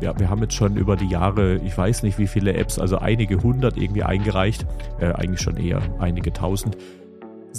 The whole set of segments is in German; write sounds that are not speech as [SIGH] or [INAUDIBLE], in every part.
ja, wir haben jetzt schon über die Jahre, ich weiß nicht wie viele Apps, also einige hundert irgendwie eingereicht, äh, eigentlich schon eher einige tausend.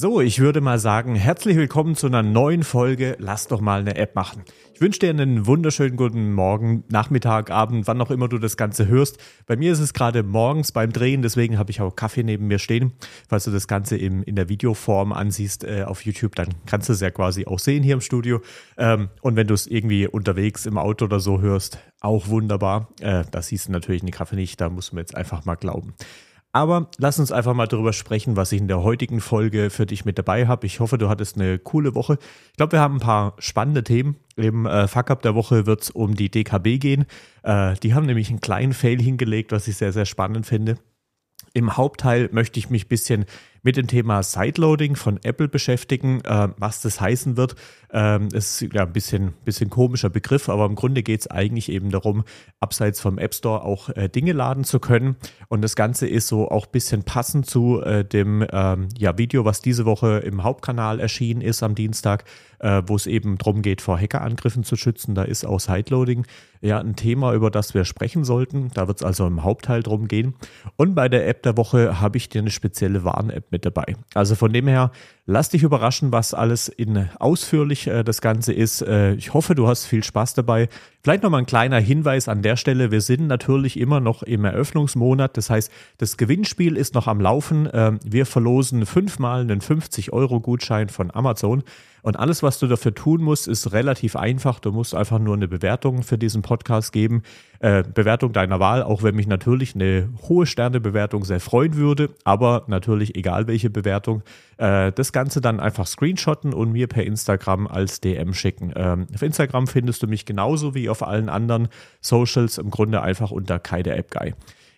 So, ich würde mal sagen, herzlich willkommen zu einer neuen Folge. Lass doch mal eine App machen. Ich wünsche dir einen wunderschönen guten Morgen, Nachmittag, Abend, wann auch immer du das Ganze hörst. Bei mir ist es gerade morgens beim Drehen, deswegen habe ich auch Kaffee neben mir stehen. Falls du das Ganze im, in der Videoform ansiehst äh, auf YouTube, dann kannst du es ja quasi auch sehen hier im Studio. Ähm, und wenn du es irgendwie unterwegs im Auto oder so hörst, auch wunderbar. Äh, da siehst du natürlich den Kaffee nicht, da muss man jetzt einfach mal glauben. Aber lass uns einfach mal darüber sprechen, was ich in der heutigen Folge für dich mit dabei habe. Ich hoffe, du hattest eine coole Woche. Ich glaube, wir haben ein paar spannende Themen. Im äh, Fuck-Up der Woche wird es um die DKB gehen. Äh, die haben nämlich einen kleinen Fail hingelegt, was ich sehr, sehr spannend finde. Im Hauptteil möchte ich mich ein bisschen mit dem Thema Sideloading von Apple beschäftigen, äh, was das heißen wird. Ähm, ist ja ein bisschen, bisschen komischer Begriff, aber im Grunde geht es eigentlich eben darum, abseits vom App Store auch äh, Dinge laden zu können. Und das Ganze ist so auch ein bisschen passend zu äh, dem ähm, ja, Video, was diese Woche im Hauptkanal erschienen ist am Dienstag, äh, wo es eben darum geht, vor Hackerangriffen zu schützen. Da ist auch Sideloading ja ein Thema, über das wir sprechen sollten. Da wird es also im Hauptteil drum gehen. Und bei der App der Woche habe ich dir eine spezielle Warn-App mit dabei. Also von dem her, lass dich überraschen, was alles in ausführlich äh, das Ganze ist. Äh, ich hoffe, du hast viel Spaß dabei. Vielleicht nochmal ein kleiner Hinweis an der Stelle. Wir sind natürlich immer noch im Eröffnungsmonat. Das heißt, das Gewinnspiel ist noch am Laufen. Äh, wir verlosen fünfmal einen 50-Euro-Gutschein von Amazon. Und alles, was du dafür tun musst, ist relativ einfach. Du musst einfach nur eine Bewertung für diesen Podcast geben. Äh, Bewertung deiner Wahl, auch wenn mich natürlich eine hohe Sternebewertung sehr freuen würde. Aber natürlich, egal welche Bewertung, äh, das Ganze dann einfach screenshotten und mir per Instagram als DM schicken. Ähm, auf Instagram findest du mich genauso wie auf allen anderen Socials im Grunde einfach unter Kaide App Guy.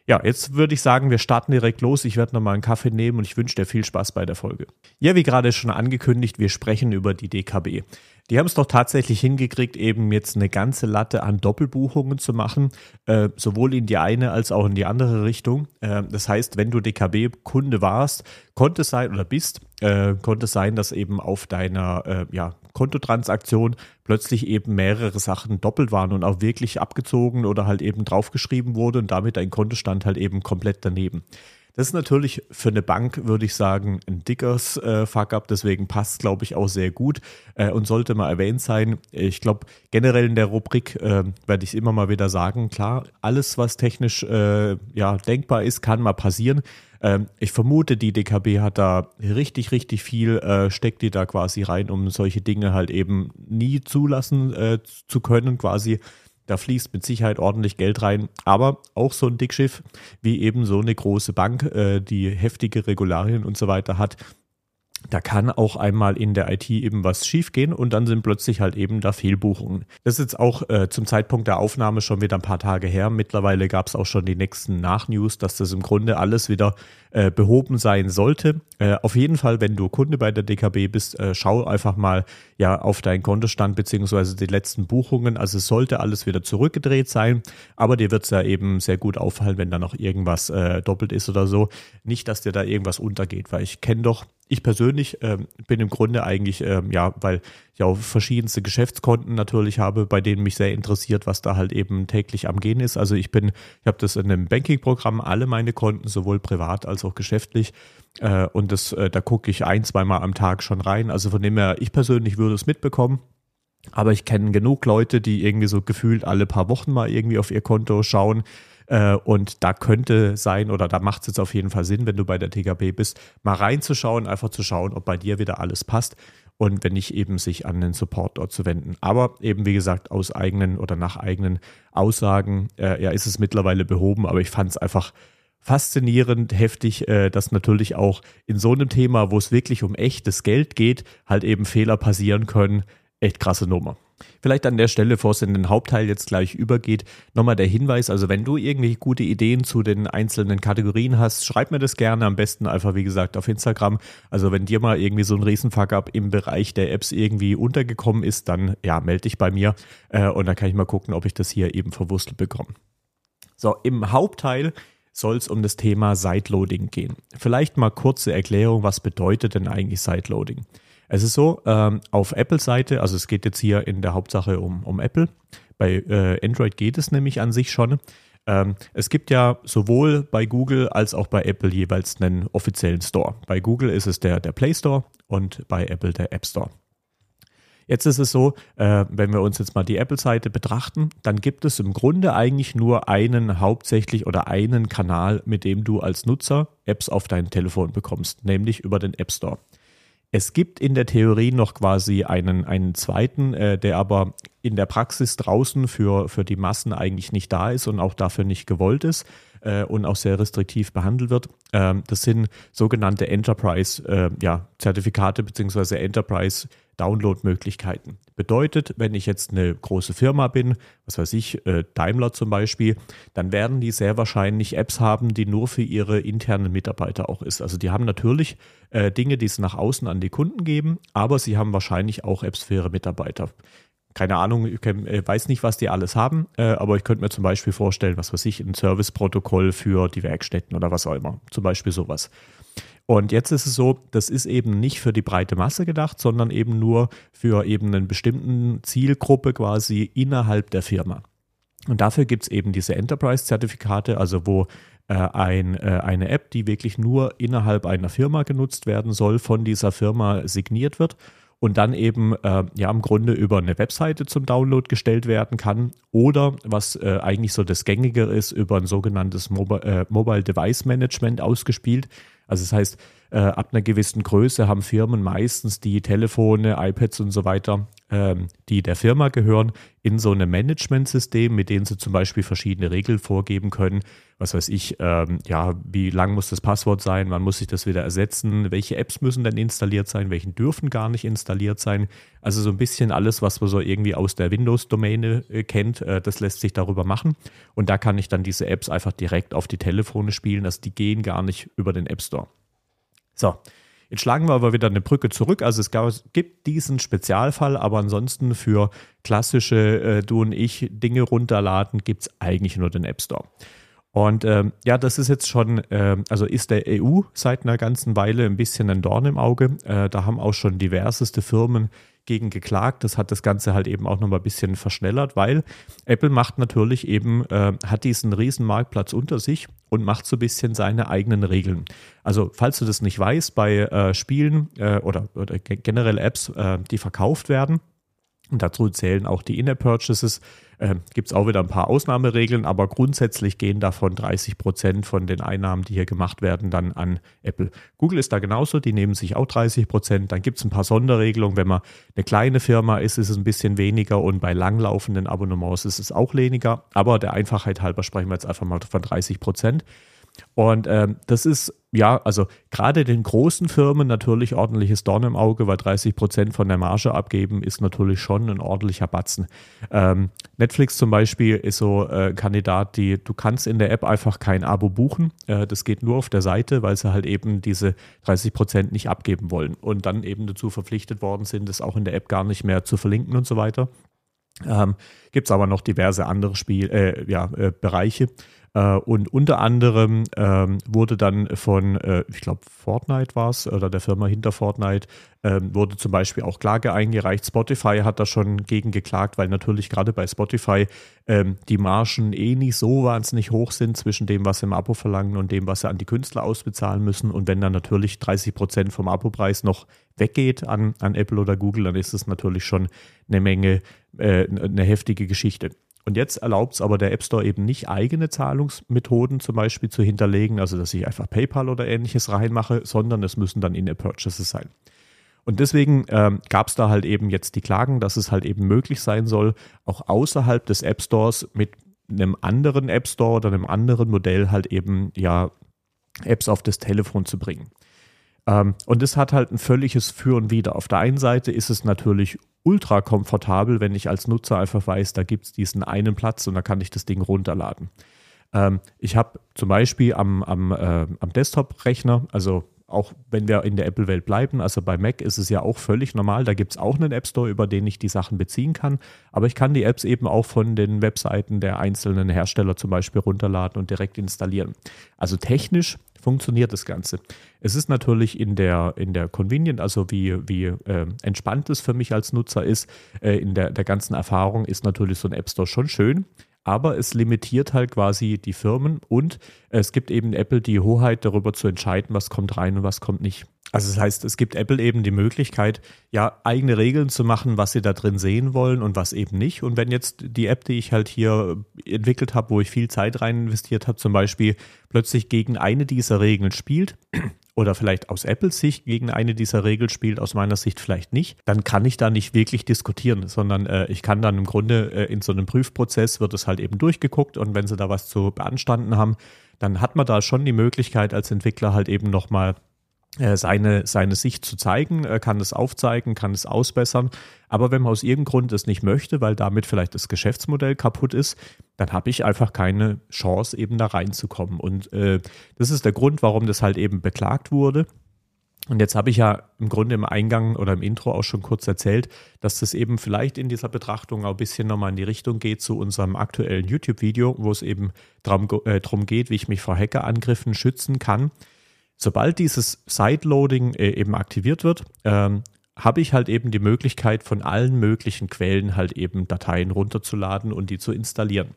Ja, jetzt würde ich sagen, wir starten direkt los. Ich werde nochmal einen Kaffee nehmen und ich wünsche dir viel Spaß bei der Folge. Ja, wie gerade schon angekündigt, wir sprechen über die DKB. Die haben es doch tatsächlich hingekriegt, eben jetzt eine ganze Latte an Doppelbuchungen zu machen, äh, sowohl in die eine als auch in die andere Richtung. Äh, das heißt, wenn du DKB-Kunde warst, konnte es sein oder bist, äh, konnte es sein, dass eben auf deiner äh, ja, Kontotransaktion plötzlich eben mehrere Sachen doppelt waren und auch wirklich abgezogen oder halt eben draufgeschrieben wurde und damit dein Kontostand halt eben komplett daneben. Das ist natürlich für eine Bank, würde ich sagen, ein dickes äh, Fuck-up. Deswegen passt, glaube ich, auch sehr gut äh, und sollte mal erwähnt sein. Ich glaube, generell in der Rubrik äh, werde ich immer mal wieder sagen, klar, alles, was technisch äh, ja, denkbar ist, kann mal passieren. Ähm, ich vermute, die DKB hat da richtig, richtig viel, äh, steckt die da quasi rein, um solche Dinge halt eben nie zulassen äh, zu können, quasi da fließt mit Sicherheit ordentlich Geld rein. Aber auch so ein Dickschiff wie eben so eine große Bank, äh, die heftige Regularien und so weiter hat, da kann auch einmal in der IT eben was schiefgehen und dann sind plötzlich halt eben da Fehlbuchungen. Das ist jetzt auch äh, zum Zeitpunkt der Aufnahme schon wieder ein paar Tage her. Mittlerweile gab es auch schon die nächsten Nachnews, dass das im Grunde alles wieder äh, behoben sein sollte. Äh, auf jeden Fall, wenn du Kunde bei der DKB bist, äh, schau einfach mal ja auf deinen Kontostand beziehungsweise die letzten Buchungen. Also es sollte alles wieder zurückgedreht sein, aber dir wird es ja eben sehr gut auffallen, wenn da noch irgendwas äh, doppelt ist oder so. Nicht, dass dir da irgendwas untergeht, weil ich kenne doch ich persönlich ähm, bin im Grunde eigentlich, ähm, ja, weil ich auch verschiedenste Geschäftskonten natürlich habe, bei denen mich sehr interessiert, was da halt eben täglich am Gehen ist. Also ich bin, ich habe das in einem Banking-Programm, alle meine Konten, sowohl privat als auch geschäftlich. Äh, und das, äh, da gucke ich ein, zweimal am Tag schon rein. Also von dem her, ich persönlich würde es mitbekommen. Aber ich kenne genug Leute, die irgendwie so gefühlt alle paar Wochen mal irgendwie auf ihr Konto schauen. Äh, und da könnte sein, oder da macht es jetzt auf jeden Fall Sinn, wenn du bei der TKB bist, mal reinzuschauen, einfach zu schauen, ob bei dir wieder alles passt und wenn nicht eben sich an den Support dort zu wenden. Aber eben wie gesagt, aus eigenen oder nach eigenen Aussagen, äh, ja, ist es mittlerweile behoben, aber ich fand es einfach faszinierend, heftig, äh, dass natürlich auch in so einem Thema, wo es wirklich um echtes Geld geht, halt eben Fehler passieren können. Echt krasse Nummer. Vielleicht an der Stelle, bevor es in den Hauptteil jetzt gleich übergeht, nochmal der Hinweis, also wenn du irgendwie gute Ideen zu den einzelnen Kategorien hast, schreib mir das gerne, am besten einfach wie gesagt auf Instagram. Also wenn dir mal irgendwie so ein Riesenfuck-up im Bereich der Apps irgendwie untergekommen ist, dann ja, melde dich bei mir äh, und dann kann ich mal gucken, ob ich das hier eben verwurstelt bekomme. So, im Hauptteil soll es um das Thema Sideloading gehen. Vielleicht mal kurze Erklärung, was bedeutet denn eigentlich Sideloading? Es ist so, ähm, auf Apple-Seite, also es geht jetzt hier in der Hauptsache um, um Apple. Bei äh, Android geht es nämlich an sich schon. Ähm, es gibt ja sowohl bei Google als auch bei Apple jeweils einen offiziellen Store. Bei Google ist es der, der Play Store und bei Apple der App Store. Jetzt ist es so, äh, wenn wir uns jetzt mal die Apple-Seite betrachten, dann gibt es im Grunde eigentlich nur einen hauptsächlich oder einen Kanal, mit dem du als Nutzer Apps auf dein Telefon bekommst, nämlich über den App Store. Es gibt in der Theorie noch quasi einen, einen zweiten, äh, der aber in der Praxis draußen für, für die Massen eigentlich nicht da ist und auch dafür nicht gewollt ist äh, und auch sehr restriktiv behandelt wird. Ähm, das sind sogenannte Enterprise-Zertifikate äh, ja, beziehungsweise Enterprise Download-Möglichkeiten. Bedeutet, wenn ich jetzt eine große Firma bin, was weiß ich, äh, Daimler zum Beispiel, dann werden die sehr wahrscheinlich Apps haben, die nur für ihre internen Mitarbeiter auch ist. Also die haben natürlich äh, Dinge, die es nach außen an die Kunden geben, aber sie haben wahrscheinlich auch Apps für ihre Mitarbeiter keine Ahnung, ich äh, weiß nicht, was die alles haben, aber ich könnte mir zum Beispiel vorstellen, was weiß ich, ein Serviceprotokoll für die Werkstätten oder was auch immer. Zum Beispiel sowas. Und jetzt ist es so, das ist eben nicht für die breite Masse gedacht, sondern eben nur für eben einen bestimmten Zielgruppe quasi innerhalb der Firma. Und dafür gibt es eben diese Enterprise-Zertifikate, also wo äh, ein, äh, eine App, die wirklich nur innerhalb einer Firma genutzt werden soll, von dieser Firma signiert wird und dann eben äh, ja im Grunde über eine Webseite zum Download gestellt werden kann oder was äh, eigentlich so das Gängige ist, über ein sogenanntes Mobile, äh, Mobile Device Management ausgespielt. Also das heißt, äh, ab einer gewissen Größe haben Firmen meistens die Telefone, iPads und so weiter, die der Firma gehören, in so einem Managementsystem, mit dem sie zum Beispiel verschiedene Regeln vorgeben können. Was weiß ich, ähm, ja, wie lang muss das Passwort sein, wann muss ich das wieder ersetzen, welche Apps müssen denn installiert sein, welchen dürfen gar nicht installiert sein. Also so ein bisschen alles, was man so irgendwie aus der Windows-Domäne äh, kennt, äh, das lässt sich darüber machen. Und da kann ich dann diese Apps einfach direkt auf die Telefone spielen. Also die gehen gar nicht über den App Store. So, jetzt schlagen wir aber wieder eine Brücke zurück. Also es gibt diesen Spezialfall, aber ansonsten für klassische äh, Du und ich Dinge runterladen gibt es eigentlich nur den App Store. Und ähm, ja, das ist jetzt schon, äh, also ist der EU seit einer ganzen Weile ein bisschen ein Dorn im Auge. Äh, da haben auch schon diverseste Firmen gegen geklagt. Das hat das Ganze halt eben auch nochmal ein bisschen verschnellert, weil Apple macht natürlich eben, äh, hat diesen riesen Marktplatz unter sich und macht so ein bisschen seine eigenen Regeln. Also falls du das nicht weißt, bei äh, Spielen äh, oder, oder generell Apps, äh, die verkauft werden, und dazu zählen auch die In-App-Purchases. Äh, Gibt es auch wieder ein paar Ausnahmeregeln, aber grundsätzlich gehen davon 30 Prozent von den Einnahmen, die hier gemacht werden, dann an Apple. Google ist da genauso, die nehmen sich auch 30 Prozent. Dann gibt es ein paar Sonderregelungen. Wenn man eine kleine Firma ist, ist es ein bisschen weniger und bei langlaufenden Abonnements ist es auch weniger. Aber der Einfachheit halber sprechen wir jetzt einfach mal von 30 Prozent. Und ähm, das ist ja, also gerade den großen Firmen natürlich ordentliches Dorn im Auge, weil 30 Prozent von der Marge abgeben ist natürlich schon ein ordentlicher Batzen. Ähm, Netflix zum Beispiel ist so äh, ein Kandidat, die du kannst in der App einfach kein Abo buchen. Äh, das geht nur auf der Seite, weil sie halt eben diese 30 Prozent nicht abgeben wollen und dann eben dazu verpflichtet worden sind, das auch in der App gar nicht mehr zu verlinken und so weiter. Ähm, Gibt es aber noch diverse andere Spiel, äh, ja, äh, Bereiche. Äh, und unter anderem ähm, wurde dann von, äh, ich glaube, Fortnite war es, oder der Firma hinter Fortnite, ähm, wurde zum Beispiel auch Klage eingereicht. Spotify hat da schon gegen geklagt, weil natürlich gerade bei Spotify ähm, die Margen eh nicht so wahnsinnig hoch sind zwischen dem, was sie im Abo verlangen und dem, was sie an die Künstler ausbezahlen müssen. Und wenn dann natürlich 30 Prozent vom Abo-Preis noch weggeht an, an Apple oder Google, dann ist es natürlich schon eine Menge, äh, eine heftige Geschichte. Und jetzt erlaubt es aber der App Store eben nicht eigene Zahlungsmethoden zum Beispiel zu hinterlegen, also dass ich einfach PayPal oder ähnliches reinmache, sondern es müssen dann In-App-Purchases sein. Und deswegen ähm, gab es da halt eben jetzt die Klagen, dass es halt eben möglich sein soll, auch außerhalb des App Stores mit einem anderen App Store oder einem anderen Modell halt eben ja Apps auf das Telefon zu bringen. Ähm, und es hat halt ein völliges Für und Wider. Auf der einen Seite ist es natürlich ultra komfortabel, wenn ich als Nutzer einfach weiß, da gibt es diesen einen Platz und da kann ich das Ding runterladen. Ähm, ich habe zum Beispiel am, am, äh, am Desktop-Rechner, also auch wenn wir in der Apple-Welt bleiben, also bei Mac ist es ja auch völlig normal, da gibt es auch einen App Store, über den ich die Sachen beziehen kann, aber ich kann die Apps eben auch von den Webseiten der einzelnen Hersteller zum Beispiel runterladen und direkt installieren. Also technisch funktioniert das Ganze. Es ist natürlich in der, in der Convenient, also wie, wie äh, entspannt es für mich als Nutzer ist, äh, in der, der ganzen Erfahrung ist natürlich so ein App Store schon schön aber es limitiert halt quasi die Firmen und es gibt eben Apple die Hoheit darüber zu entscheiden, was kommt rein und was kommt nicht. Also das heißt, es gibt Apple eben die Möglichkeit, ja, eigene Regeln zu machen, was sie da drin sehen wollen und was eben nicht. Und wenn jetzt die App, die ich halt hier entwickelt habe, wo ich viel Zeit rein investiert habe, zum Beispiel plötzlich gegen eine dieser Regeln spielt, [CLEARS THROAT] oder vielleicht aus Apples Sicht gegen eine dieser Regeln spielt, aus meiner Sicht vielleicht nicht, dann kann ich da nicht wirklich diskutieren, sondern äh, ich kann dann im Grunde äh, in so einem Prüfprozess wird es halt eben durchgeguckt und wenn sie da was zu beanstanden haben, dann hat man da schon die Möglichkeit als Entwickler halt eben nochmal seine, seine Sicht zu zeigen, kann es aufzeigen, kann es ausbessern. Aber wenn man aus irgendeinem Grund es nicht möchte, weil damit vielleicht das Geschäftsmodell kaputt ist, dann habe ich einfach keine Chance, eben da reinzukommen. Und äh, das ist der Grund, warum das halt eben beklagt wurde. Und jetzt habe ich ja im Grunde im Eingang oder im Intro auch schon kurz erzählt, dass das eben vielleicht in dieser Betrachtung auch ein bisschen nochmal in die Richtung geht zu unserem aktuellen YouTube-Video, wo es eben darum, äh, darum geht, wie ich mich vor Hackerangriffen schützen kann. Sobald dieses Sideloading äh, eben aktiviert wird, ähm, habe ich halt eben die Möglichkeit, von allen möglichen Quellen halt eben Dateien runterzuladen und die zu installieren.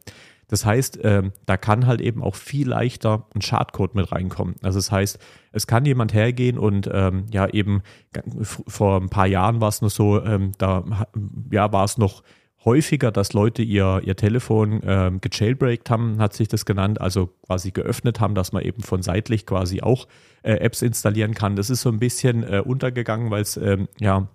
Das heißt, äh, da kann halt eben auch viel leichter ein Schadcode mit reinkommen. Also das heißt, es kann jemand hergehen und ähm, ja eben vor ein paar Jahren war es noch so, ähm, da ja war es noch häufiger, dass Leute ihr, ihr Telefon äh, gejailbreakt haben, hat sich das genannt, also quasi geöffnet haben, dass man eben von seitlich quasi auch äh, Apps installieren kann. Das ist so ein bisschen äh, untergegangen, weil es ähm, ja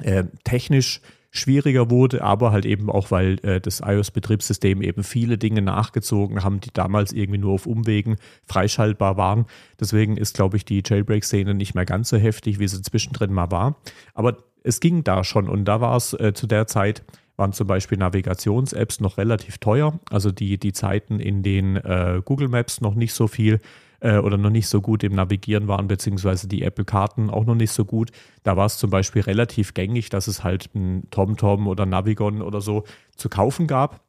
äh, technisch schwieriger wurde, aber halt eben auch, weil äh, das iOS-Betriebssystem eben viele Dinge nachgezogen haben, die damals irgendwie nur auf Umwegen freischaltbar waren. Deswegen ist, glaube ich, die Jailbreak-Szene nicht mehr ganz so heftig, wie sie zwischendrin mal war. Aber es ging da schon und da war es äh, zu der Zeit waren zum Beispiel Navigations-Apps noch relativ teuer. Also die, die Zeiten, in denen äh, Google Maps noch nicht so viel äh, oder noch nicht so gut im Navigieren waren, beziehungsweise die Apple-Karten auch noch nicht so gut. Da war es zum Beispiel relativ gängig, dass es halt ein TomTom oder Navigon oder so zu kaufen gab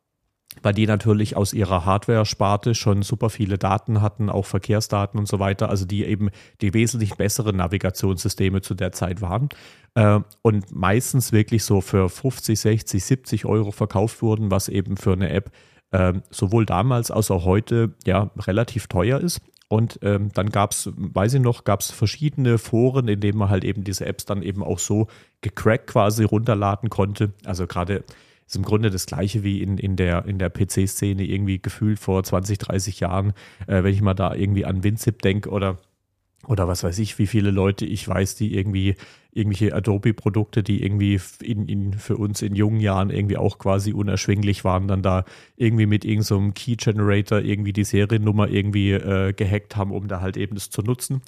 weil die natürlich aus ihrer Hardware-Sparte schon super viele Daten hatten, auch Verkehrsdaten und so weiter, also die eben die wesentlich besseren Navigationssysteme zu der Zeit waren äh, und meistens wirklich so für 50, 60, 70 Euro verkauft wurden, was eben für eine App äh, sowohl damals als auch heute ja relativ teuer ist. Und ähm, dann gab es, weiß ich noch, gab es verschiedene Foren, in denen man halt eben diese Apps dann eben auch so gecrackt quasi runterladen konnte. Also gerade ist im Grunde das gleiche wie in, in der, in der PC-Szene irgendwie gefühlt vor 20, 30 Jahren, äh, wenn ich mal da irgendwie an WinZip denke oder oder was weiß ich, wie viele Leute ich weiß, die irgendwie irgendwelche Adobe-Produkte, die irgendwie in, in, für uns in jungen Jahren irgendwie auch quasi unerschwinglich waren, dann da irgendwie mit irgendeinem so Key Generator irgendwie die Seriennummer irgendwie äh, gehackt haben, um da halt eben das zu nutzen.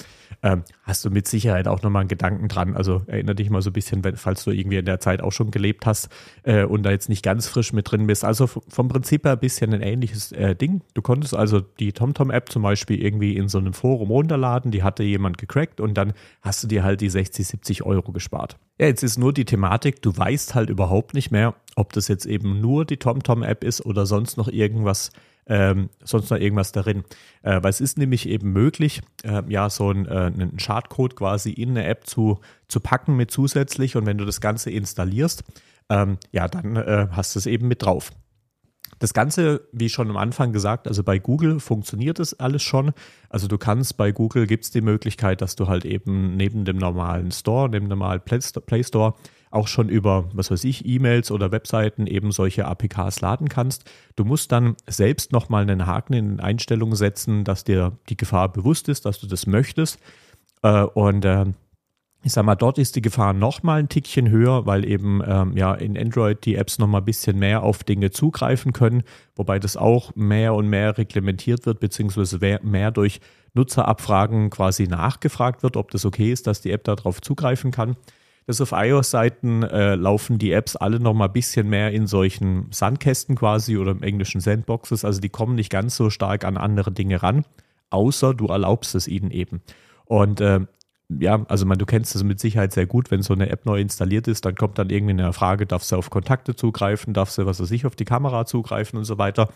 Ähm, hast du mit Sicherheit auch nochmal einen Gedanken dran. Also erinnere dich mal so ein bisschen, wenn, falls du irgendwie in der Zeit auch schon gelebt hast äh, und da jetzt nicht ganz frisch mit drin bist. Also vom Prinzip her ein bisschen ein ähnliches äh, Ding. Du konntest also die TomTom-App zum Beispiel irgendwie in so einem Forum runterladen, die hatte jemand gecrackt und dann hast du dir halt die 60, 70 Euro Euro gespart. Ja, jetzt ist nur die Thematik, du weißt halt überhaupt nicht mehr, ob das jetzt eben nur die TomTom-App ist oder sonst noch irgendwas, ähm, sonst noch irgendwas darin. Äh, weil es ist nämlich eben möglich, äh, ja, so ein, äh, einen Schadcode quasi in eine App zu, zu packen mit zusätzlich und wenn du das Ganze installierst, ähm, ja, dann äh, hast du es eben mit drauf. Das Ganze, wie schon am Anfang gesagt, also bei Google funktioniert das alles schon. Also du kannst bei Google gibt es die Möglichkeit, dass du halt eben neben dem normalen Store, neben dem normalen Play Store auch schon über, was weiß ich, E-Mails oder Webseiten eben solche APKs laden kannst. Du musst dann selbst nochmal einen Haken in den Einstellungen setzen, dass dir die Gefahr bewusst ist, dass du das möchtest. Äh, und äh, ich sag mal, dort ist die Gefahr noch mal ein Tickchen höher, weil eben ähm, ja in Android die Apps noch mal ein bisschen mehr auf Dinge zugreifen können, wobei das auch mehr und mehr reglementiert wird, beziehungsweise mehr durch Nutzerabfragen quasi nachgefragt wird, ob das okay ist, dass die App darauf zugreifen kann. Das auf iOS-Seiten äh, laufen die Apps alle noch mal ein bisschen mehr in solchen Sandkästen quasi oder im englischen Sandboxes. Also die kommen nicht ganz so stark an andere Dinge ran, außer du erlaubst es ihnen eben. Und äh, ja, also man, du kennst das mit Sicherheit sehr gut, wenn so eine App neu installiert ist, dann kommt dann irgendwie eine Frage, darf sie auf Kontakte zugreifen, darf sie, was weiß ich, auf die Kamera zugreifen und so weiter.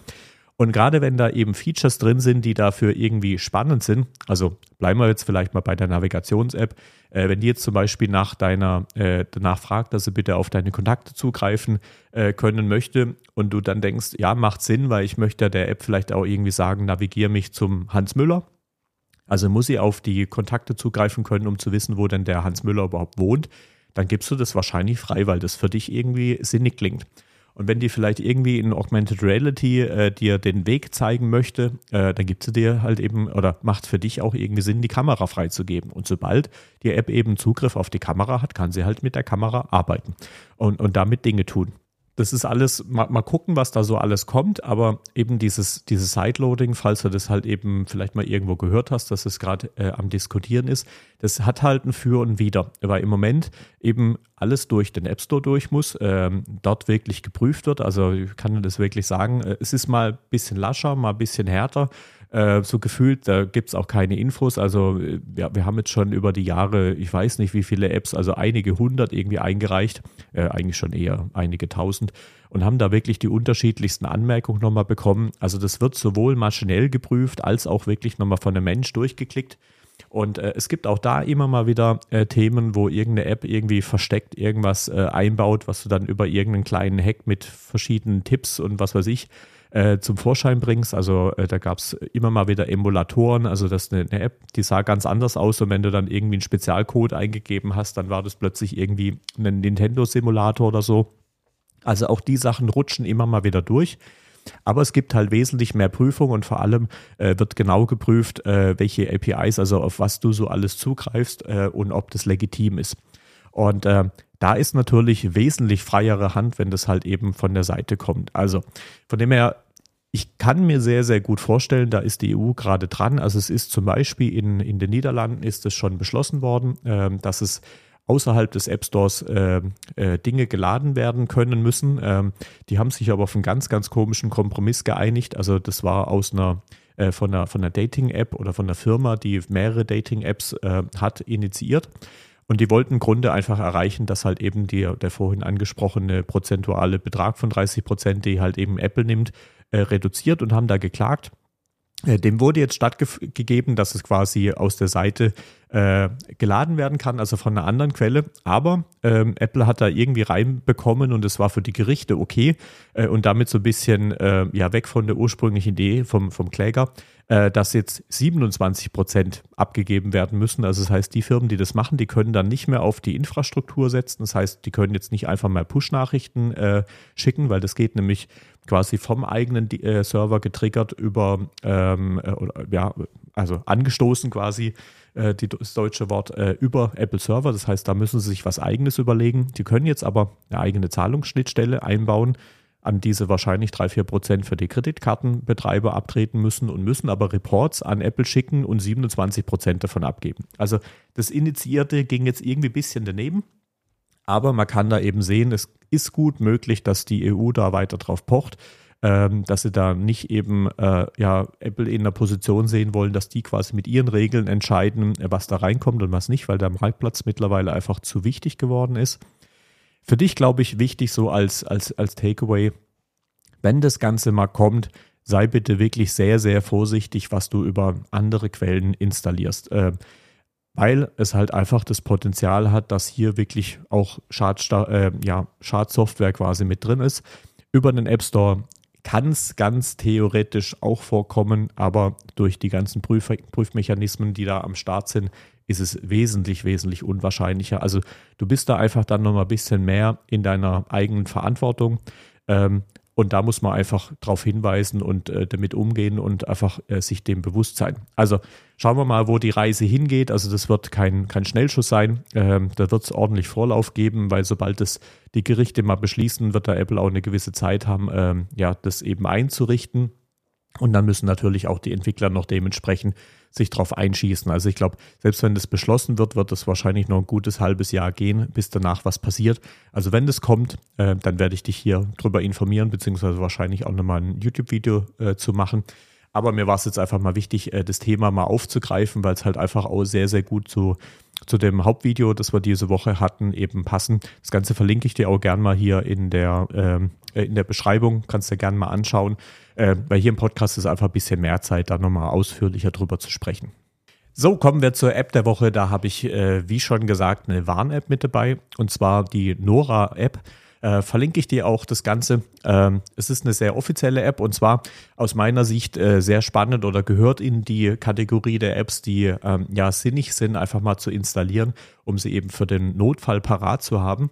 Und gerade wenn da eben Features drin sind, die dafür irgendwie spannend sind, also bleiben wir jetzt vielleicht mal bei der Navigations-App, äh, wenn die jetzt zum Beispiel nach deiner, äh, danach fragt, dass sie bitte auf deine Kontakte zugreifen äh, können möchte und du dann denkst, ja, macht Sinn, weil ich möchte der App vielleicht auch irgendwie sagen, navigiere mich zum Hans Müller. Also muss sie auf die Kontakte zugreifen können, um zu wissen, wo denn der Hans Müller überhaupt wohnt. Dann gibst du das wahrscheinlich frei, weil das für dich irgendwie sinnig klingt. Und wenn die vielleicht irgendwie in Augmented Reality äh, dir den Weg zeigen möchte, äh, dann gibt sie dir halt eben oder macht für dich auch irgendwie Sinn, die Kamera freizugeben. Und sobald die App eben Zugriff auf die Kamera hat, kann sie halt mit der Kamera arbeiten und, und damit Dinge tun das ist alles, mal, mal, gucken, was da so alles kommt, aber eben dieses, dieses Sideloading, falls du das halt eben vielleicht mal irgendwo gehört hast, dass es gerade äh, am Diskutieren ist, das hat halt ein Für und Wider, weil im Moment eben alles durch den App Store durch muss, ähm, dort wirklich geprüft wird. Also ich kann das wirklich sagen, äh, es ist mal ein bisschen lascher, mal ein bisschen härter. Äh, so gefühlt, da gibt es auch keine Infos. Also äh, ja, wir haben jetzt schon über die Jahre, ich weiß nicht wie viele Apps, also einige hundert irgendwie eingereicht, äh, eigentlich schon eher einige tausend und haben da wirklich die unterschiedlichsten Anmerkungen nochmal bekommen. Also das wird sowohl maschinell geprüft als auch wirklich nochmal von einem Mensch durchgeklickt. Und äh, es gibt auch da immer mal wieder äh, Themen, wo irgendeine App irgendwie versteckt irgendwas äh, einbaut, was du dann über irgendeinen kleinen Hack mit verschiedenen Tipps und was weiß ich äh, zum Vorschein bringst. Also äh, da gab es immer mal wieder Emulatoren, also das ist eine, eine, App, die sah ganz anders aus und wenn du dann irgendwie einen Spezialcode eingegeben hast, dann war das plötzlich irgendwie ein Nintendo-Simulator oder so. Also auch die Sachen rutschen immer mal wieder durch. Aber es gibt halt wesentlich mehr Prüfung und vor allem äh, wird genau geprüft, äh, welche APIs, also auf was du so alles zugreifst äh, und ob das legitim ist. Und äh, da ist natürlich wesentlich freiere Hand, wenn das halt eben von der Seite kommt. Also von dem her, ich kann mir sehr, sehr gut vorstellen, da ist die EU gerade dran. Also es ist zum Beispiel in, in den Niederlanden ist es schon beschlossen worden, äh, dass es außerhalb des App Stores äh, äh, Dinge geladen werden können müssen. Ähm, die haben sich aber auf einen ganz, ganz komischen Kompromiss geeinigt. Also das war aus einer äh, von einer, von einer Dating-App oder von einer Firma, die mehrere Dating-Apps äh, hat, initiiert. Und die wollten im Grunde einfach erreichen, dass halt eben die, der vorhin angesprochene prozentuale Betrag von 30 Prozent, die halt eben Apple nimmt, äh, reduziert und haben da geklagt. Äh, dem wurde jetzt stattgegeben, dass es quasi aus der Seite äh, geladen werden kann, also von einer anderen Quelle. Aber ähm, Apple hat da irgendwie reinbekommen und es war für die Gerichte okay äh, und damit so ein bisschen äh, ja weg von der ursprünglichen Idee vom, vom Kläger, äh, dass jetzt 27 Prozent abgegeben werden müssen. Also das heißt, die Firmen, die das machen, die können dann nicht mehr auf die Infrastruktur setzen. Das heißt, die können jetzt nicht einfach mal Push-Nachrichten äh, schicken, weil das geht nämlich quasi vom eigenen äh, Server getriggert über, ähm, äh, oder, ja, also angestoßen quasi äh, die, das deutsche Wort äh, über Apple Server. Das heißt, da müssen sie sich was eigenes überlegen. Die können jetzt aber eine eigene Zahlungsschnittstelle einbauen an diese wahrscheinlich 3-4 Prozent für die Kreditkartenbetreiber abtreten müssen und müssen aber Reports an Apple schicken und 27 Prozent davon abgeben. Also das Initiierte ging jetzt irgendwie ein bisschen daneben, aber man kann da eben sehen, es ist gut möglich, dass die EU da weiter drauf pocht, ähm, dass sie da nicht eben äh, ja, Apple in der Position sehen wollen, dass die quasi mit ihren Regeln entscheiden, was da reinkommt und was nicht, weil der Marktplatz mittlerweile einfach zu wichtig geworden ist. Für dich, glaube ich, wichtig so als, als, als Takeaway, wenn das Ganze mal kommt, sei bitte wirklich sehr, sehr vorsichtig, was du über andere Quellen installierst. Äh, weil es halt einfach das Potenzial hat, dass hier wirklich auch Schadsta äh, ja, Schadsoftware quasi mit drin ist. Über den App Store kann es ganz theoretisch auch vorkommen, aber durch die ganzen Prüf Prüfmechanismen, die da am Start sind, ist es wesentlich, wesentlich unwahrscheinlicher. Also du bist da einfach dann nochmal ein bisschen mehr in deiner eigenen Verantwortung. Ähm, und da muss man einfach darauf hinweisen und äh, damit umgehen und einfach äh, sich dem bewusst sein. Also schauen wir mal, wo die Reise hingeht. Also das wird kein, kein Schnellschuss sein. Ähm, da wird es ordentlich Vorlauf geben, weil sobald es die Gerichte mal beschließen, wird da Apple auch eine gewisse Zeit haben, ähm, ja, das eben einzurichten. Und dann müssen natürlich auch die Entwickler noch dementsprechend sich darauf einschießen. Also ich glaube, selbst wenn das beschlossen wird, wird es wahrscheinlich noch ein gutes halbes Jahr gehen, bis danach was passiert. Also wenn das kommt, äh, dann werde ich dich hier drüber informieren, beziehungsweise wahrscheinlich auch nochmal ein YouTube-Video äh, zu machen. Aber mir war es jetzt einfach mal wichtig, äh, das Thema mal aufzugreifen, weil es halt einfach auch sehr, sehr gut zu, zu dem Hauptvideo, das wir diese Woche hatten, eben passen. Das Ganze verlinke ich dir auch gern mal hier in der, ähm, äh, in der Beschreibung. Kannst du dir gerne mal anschauen. Äh, weil hier im Podcast ist einfach ein bisschen mehr Zeit, da nochmal ausführlicher drüber zu sprechen. So, kommen wir zur App der Woche. Da habe ich, äh, wie schon gesagt, eine Warn-App mit dabei. Und zwar die Nora-App. Äh, verlinke ich dir auch das Ganze. Ähm, es ist eine sehr offizielle App und zwar aus meiner Sicht äh, sehr spannend oder gehört in die Kategorie der Apps, die ähm, ja sinnig sind, einfach mal zu installieren, um sie eben für den Notfall parat zu haben.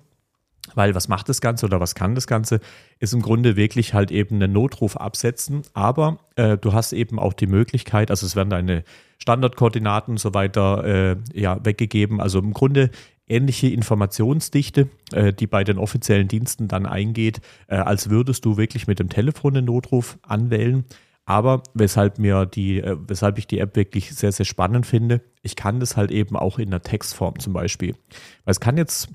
Weil was macht das Ganze oder was kann das Ganze? Ist im Grunde wirklich halt eben einen Notruf absetzen, aber äh, du hast eben auch die Möglichkeit, also es werden deine Standardkoordinaten und so weiter äh, ja, weggegeben. Also im Grunde ähnliche Informationsdichte, äh, die bei den offiziellen Diensten dann eingeht, äh, als würdest du wirklich mit dem Telefon einen Notruf anwählen. Aber weshalb mir die, äh, weshalb ich die App wirklich sehr, sehr spannend finde, ich kann das halt eben auch in der Textform zum Beispiel. Weil es kann jetzt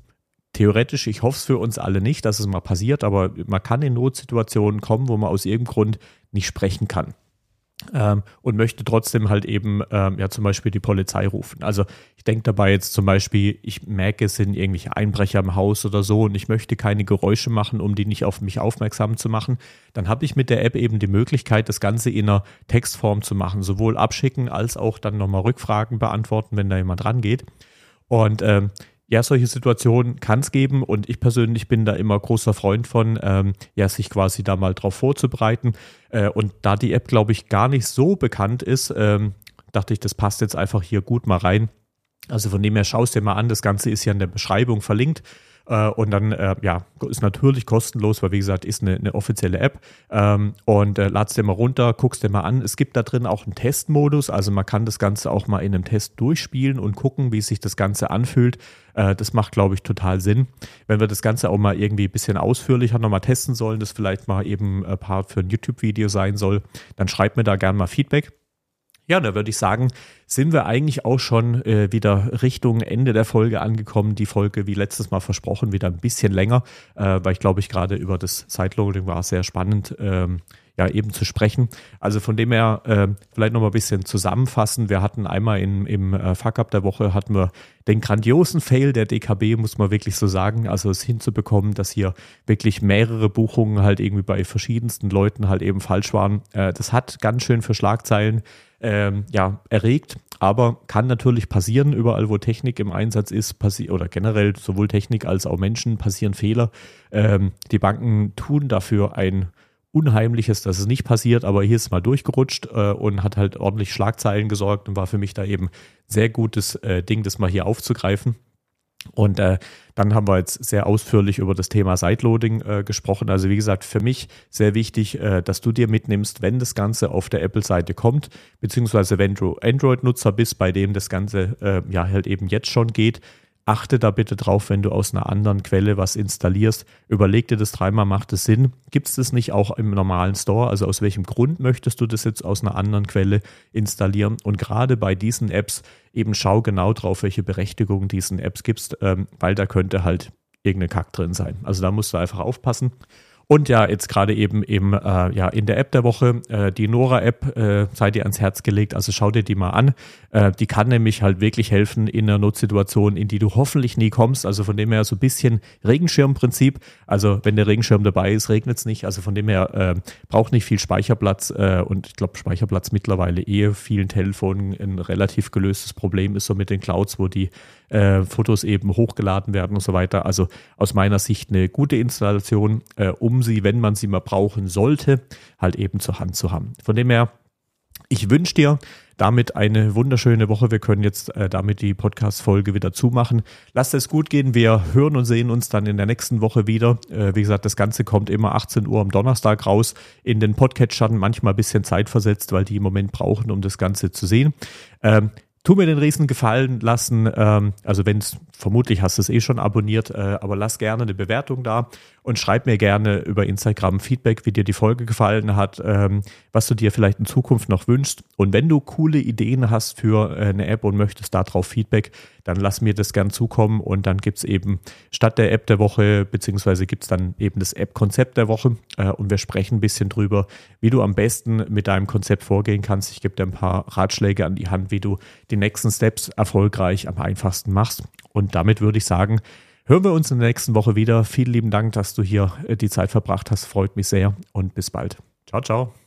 theoretisch, ich hoffe es für uns alle nicht, dass es mal passiert, aber man kann in Notsituationen kommen, wo man aus irgendeinem Grund nicht sprechen kann. Ähm, und möchte trotzdem halt eben ähm, ja zum Beispiel die Polizei rufen. Also ich denke dabei jetzt zum Beispiel, ich merke, es sind irgendwelche Einbrecher im Haus oder so und ich möchte keine Geräusche machen, um die nicht auf mich aufmerksam zu machen. Dann habe ich mit der App eben die Möglichkeit, das Ganze in einer Textform zu machen, sowohl abschicken als auch dann nochmal Rückfragen beantworten, wenn da jemand rangeht. Und ähm, ja, solche Situationen kann es geben und ich persönlich bin da immer großer Freund von, ähm, ja, sich quasi da mal drauf vorzubereiten. Äh, und da die App, glaube ich, gar nicht so bekannt ist, ähm, dachte ich, das passt jetzt einfach hier gut mal rein. Also von dem her schaust dir mal an, das Ganze ist ja in der Beschreibung verlinkt. Äh, und dann, äh, ja, ist natürlich kostenlos, weil wie gesagt, ist eine, eine offizielle App. Ähm, und äh, ladst dir mal runter, guckst dir mal an. Es gibt da drin auch einen Testmodus, also man kann das Ganze auch mal in einem Test durchspielen und gucken, wie sich das Ganze anfühlt. Äh, das macht, glaube ich, total Sinn. Wenn wir das Ganze auch mal irgendwie ein bisschen ausführlicher nochmal testen sollen, das vielleicht mal eben ein paar für ein YouTube-Video sein soll, dann schreibt mir da gerne mal Feedback. Ja, da würde ich sagen, sind wir eigentlich auch schon äh, wieder Richtung Ende der Folge angekommen. Die Folge, wie letztes Mal versprochen, wieder ein bisschen länger, äh, weil ich glaube, ich gerade über das Sideloading war sehr spannend. Ähm, ja eben zu sprechen. Also von dem her äh, vielleicht noch mal ein bisschen zusammenfassen. Wir hatten einmal in, im äh, Fuck-Up der Woche hatten wir den grandiosen Fail der DKB, muss man wirklich so sagen. Also es hinzubekommen, dass hier wirklich mehrere Buchungen halt irgendwie bei verschiedensten Leuten halt eben falsch waren. Äh, das hat ganz schön für Schlagzeilen ähm, ja, erregt. Aber kann natürlich passieren, überall wo Technik im Einsatz ist, oder generell sowohl Technik als auch Menschen passieren Fehler. Ähm, die Banken tun dafür ein Unheimliches, dass es nicht passiert, aber hier ist mal durchgerutscht äh, und hat halt ordentlich Schlagzeilen gesorgt und war für mich da eben sehr gutes äh, Ding, das mal hier aufzugreifen. Und äh, dann haben wir jetzt sehr ausführlich über das Thema Sideloading äh, gesprochen. Also wie gesagt, für mich sehr wichtig, äh, dass du dir mitnimmst, wenn das Ganze auf der Apple-Seite kommt, beziehungsweise wenn du Android-Nutzer bist, bei dem das Ganze äh, ja halt eben jetzt schon geht, achte da bitte drauf, wenn du aus einer anderen Quelle was installierst. Überleg dir das dreimal, macht es Sinn? Gibt es das nicht auch im normalen Store? Also aus welchem Grund möchtest du das jetzt aus einer anderen Quelle installieren? Und gerade bei diesen Apps eben schau genau drauf, welche Berechtigungen diesen Apps gibst, ähm, weil da könnte halt irgendein Kack drin sein. Also da musst du einfach aufpassen. Und ja, jetzt gerade eben im, äh, ja, in der App der Woche, äh, die Nora-App, äh, sei dir ans Herz gelegt. Also schau dir die mal an. Äh, die kann nämlich halt wirklich helfen in einer Notsituation, in die du hoffentlich nie kommst. Also von dem her so ein bisschen Regenschirmprinzip. Also wenn der Regenschirm dabei ist, regnet es nicht. Also von dem her äh, braucht nicht viel Speicherplatz. Äh, und ich glaube, Speicherplatz mittlerweile eh vielen Telefonen ein relativ gelöstes Problem ist, so mit den Clouds, wo die äh, Fotos eben hochgeladen werden und so weiter. Also aus meiner Sicht eine gute Installation, äh, um sie, wenn man sie mal brauchen sollte, halt eben zur Hand zu haben. Von dem her, ich wünsche dir damit eine wunderschöne Woche. Wir können jetzt äh, damit die Podcast-Folge wieder zumachen. Lasst es gut gehen. Wir hören und sehen uns dann in der nächsten Woche wieder. Äh, wie gesagt, das Ganze kommt immer 18 Uhr am Donnerstag raus in den Podcatchern. Manchmal ein bisschen Zeit versetzt, weil die im Moment brauchen, um das Ganze zu sehen. Ähm, tu mir den riesen Gefallen lassen. Ähm, also wenn es, vermutlich hast du es eh schon abonniert, äh, aber lass gerne eine Bewertung da und schreib mir gerne über Instagram Feedback, wie dir die Folge gefallen hat, ähm, was du dir vielleicht in Zukunft noch wünschst. Und wenn du coole Ideen hast für äh, eine App und möchtest darauf Feedback, dann lass mir das gern zukommen und dann gibt es eben statt der App der Woche, beziehungsweise gibt es dann eben das App-Konzept der Woche äh, und wir sprechen ein bisschen drüber, wie du am besten mit deinem Konzept vorgehen kannst. Ich gebe dir ein paar Ratschläge an die Hand, wie du die nächsten Steps erfolgreich am einfachsten machst. Und damit würde ich sagen, hören wir uns in der nächsten Woche wieder. Vielen lieben Dank, dass du hier äh, die Zeit verbracht hast. Freut mich sehr und bis bald. Ciao, ciao.